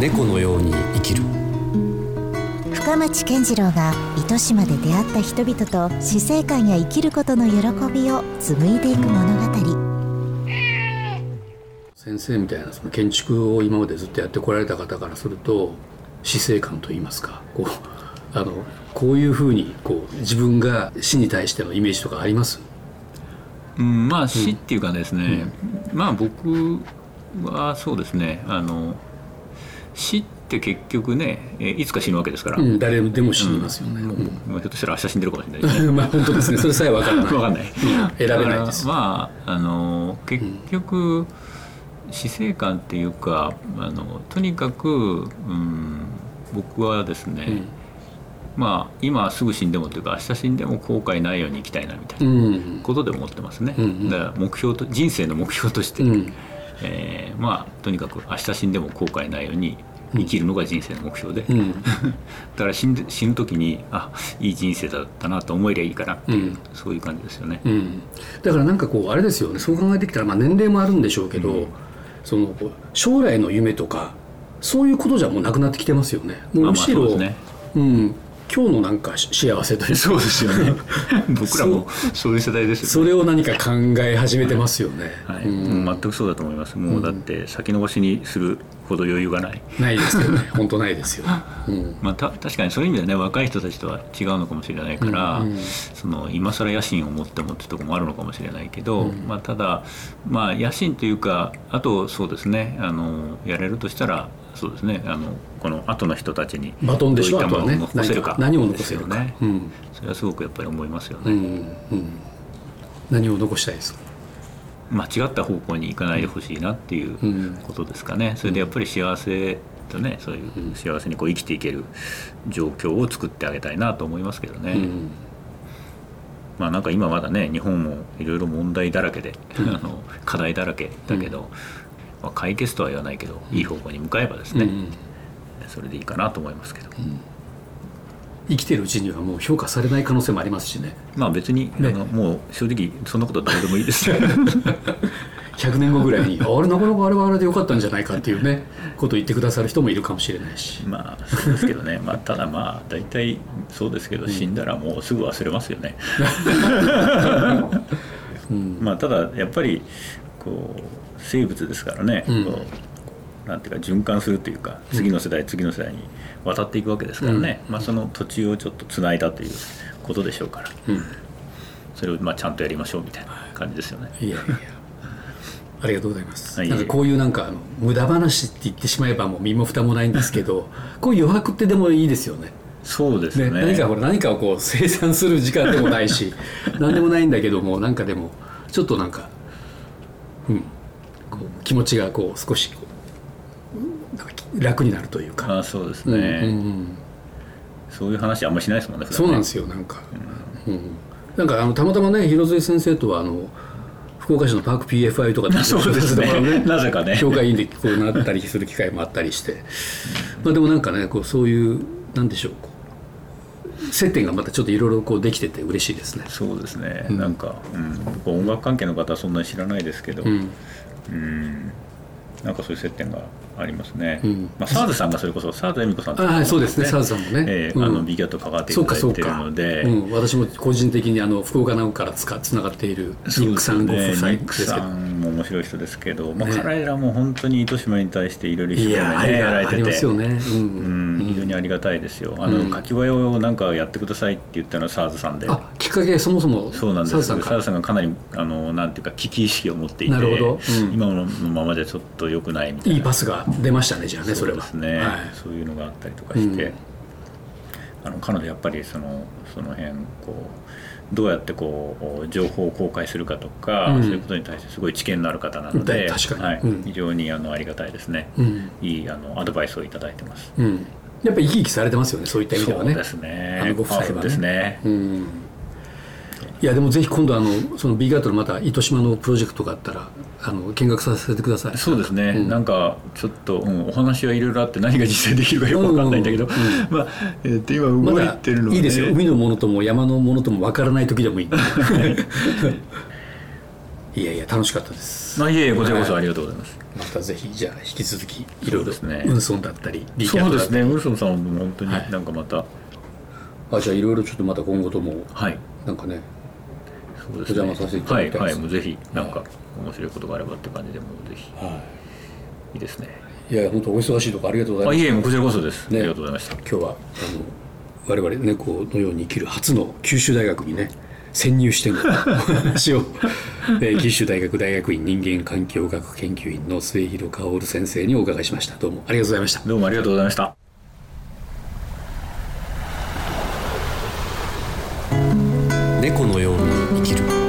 猫のように生きる。深町健次郎が糸島で出会った人々と死生観や生きることの喜びを紡いでいく物語。先生みたいなその建築を今までずっとやってこられた方からすると死生観といいますかこうあのこういうふうにこう自分が死に対してのイメージとかあります？うん、まあ死っていうかですね、まあ僕はそうですねあの死って結局ねえいつか死ぬわけですから、うん、誰でも死にますよね。もうまあひょっとしたら明日死んでるかもしれないねまあ本当ですね。それさえ分からない。分かんない、うん選べないです。まああの結局、死生観っていうかあのとにかく、うん、僕はですね、うんまあ今すぐ死んでもというか明日死んでも後悔ないように生きたいなみたいなうん。ことで思ってますね、うんうんだから目標と人生の目標として、うん。えーまあとにかく明日死んでも後悔ないように生きるのが人生の目標で、うん。だから死んで死ぬ時にあいい人生だったなと思えりゃいいかなっていう、うんそういう感じですよね。うん。だからなんかこうあれですよね。そう考えてきたらまあ年齢もあるんでしょうけど、その将来の夢とかそういうことじゃもうなくなってきてますよね。むしろ、うん。今日のなんかし幸せというかそうですよね 僕らもそういう世代ですよね。それを何か考え始めてますよね。はいうん全くそうだと思います。もうだって先延ばしにするほど余裕がない。ないですよね。本当ないですよ。うん。まあ、た確かにそういう意味ではね若い人たちとは違うのかもしれないから、うんうんその今更野心を持ってもってとこもあるのかもしれないけど、まあ、ただ、まあ、野心というかあとそうですねあのやれるとしたらそうですねあのこの後の人たちにバトンでしょどういったものをあとはね残せるか何を残せるかですよね、うんそれはすごくやっぱり思いますよね、うんうん。何を残したいですか？間違った方向に行かないでほしいなっていううん。ことですかね、それでやっぱり幸せとねそういう幸せにこう生きていける状況を作ってあげたいなと思いますけどね、うん。まあなんか今まだね日本もいろいろ問題だらけで、あの課題だらけだけど、まあ、解決とは言わないけどいい方向に向かえばですね、うん。それでいいかなと思いますけど、生きてるうちにはもう評価されない可能性もありますしね。まあ別に、ね。あのもう正直そんなことどうでもいいです。ね100年後ぐらいにあれなかなかあれはあれでよかったんじゃないかっていうねことを言ってくださる人もいるかもしれないし。まあそうですけどね、まあ、ただまあ大体そうですけど死んだらもうすぐ忘れますよね、まあただやっぱりこう生物ですからね、うん。こうなんていうか循環するというか次の世代、次の世代に渡っていくわけですからね、まあ、その土地をちょっとつないだということでしょうから。うん。それをまあちゃんとやりましょうみたいな感じですよね。い。やいや。ありがとうございます、はい。なんかこういうなんか無駄話って言ってしまえばもう身も蓋もないんですけど こういう余白ってでもいいですよね。そうですね。ね何かほら何かをこう生産する時間でもないし 何でもないんだけどもなんかでもちょっとなんかうん。こう気持ちがこう少しこう楽になるというか、まあそうですうんうんね、うんそういう話あんまりしないですもんねそうなんですよなんか、うん。なんかあのたまたまね広末先生とはあの福岡市のパーク PFI とかでそうですね。だからなぜかね。評価委員でこうなったりする機会もあったりして、まあでもなんかねこうそういうなんでしょう接点がまたちょっといろいろこうできてて嬉しいですね。そうですね、うん。なんか、うん、僕音楽関係の方はそんなに知らないですけど、うん。うん。なんかそういう接点がありますね、うん。まあ、サーズさんがそれこそサーズ恵美子さんとあはいそうですね。サーズさんもね。うん。ええあの B ギャット関わっていただいているので。うん、私も個人的にあの福岡直からつながっているニックさんご夫妻ですけど、も面白い人ですけど、まあ、ね彼らも本当に糸島に対していろいろ一い生懸命ねやられてて。りますよね。うん。うん、非常にありがたいですよ。あの、うん書き声をなんかやってくださいって言ったのはサーズさんで。あきっかけそもそもそうなんです。ササウさんか？らーズさんがかなりあのなんていうか危機意識を持っていて、なるほど。うん。今のままじゃちょっと良くないみたいな。いいパスが出ましたねじゃあねそれは。そうですね、はい。そういうのがあったりとかして、うんあの彼女やっぱりそのその辺こうどうやってこう情報を公開するかとか、うん。そういうことに対してすごい知見のある方なのでだ確かに。はいうん。非常にあのありがたいですね、うん。いいあのアドバイスをいただいてます。うん。やっぱり生き生きされてますよねそういった意味ではね。そうですね。あのご夫妻はね。ですね。うんいやでもぜひ今度あのその B ガートのまた糸島のプロジェクトがあったらあの見学させてください。そうですね、うん。なんかちょっと、うんお話はいろいろあって何が実際できるかよくわかんないんだけど、うん まあ、えーと今動いてるのは、ね。いいですよ海のものとも山のものともわからない時でもいい。い。いやいや楽しかったです。まあいえいえこちらこそありがとうございます、またぜひじゃあ引き続きいろいろそうですね。運送だったりリキャそうですットだったりね。ウルソンさんも本当にはい。なんかまた。あじゃあいろいろちょっとまた今後ともはい、なんかねそうですね。お邪魔させていただきたいです。はいはいもうぜひなんか面白いことがあればって感じでもうぜひ。はい。いですね。いや本当お忙しいとこありがとうございますあいえもうこちらこそです、ね。ありがとうございました。今日はあの我々猫のように生きる初の九州大学にね潜入しての話を、えー九州大学大学院人間環境学研究院の末広薫先生にお伺いしました。どうもありがとうございました。どうもありがとうございました猫のように生きる。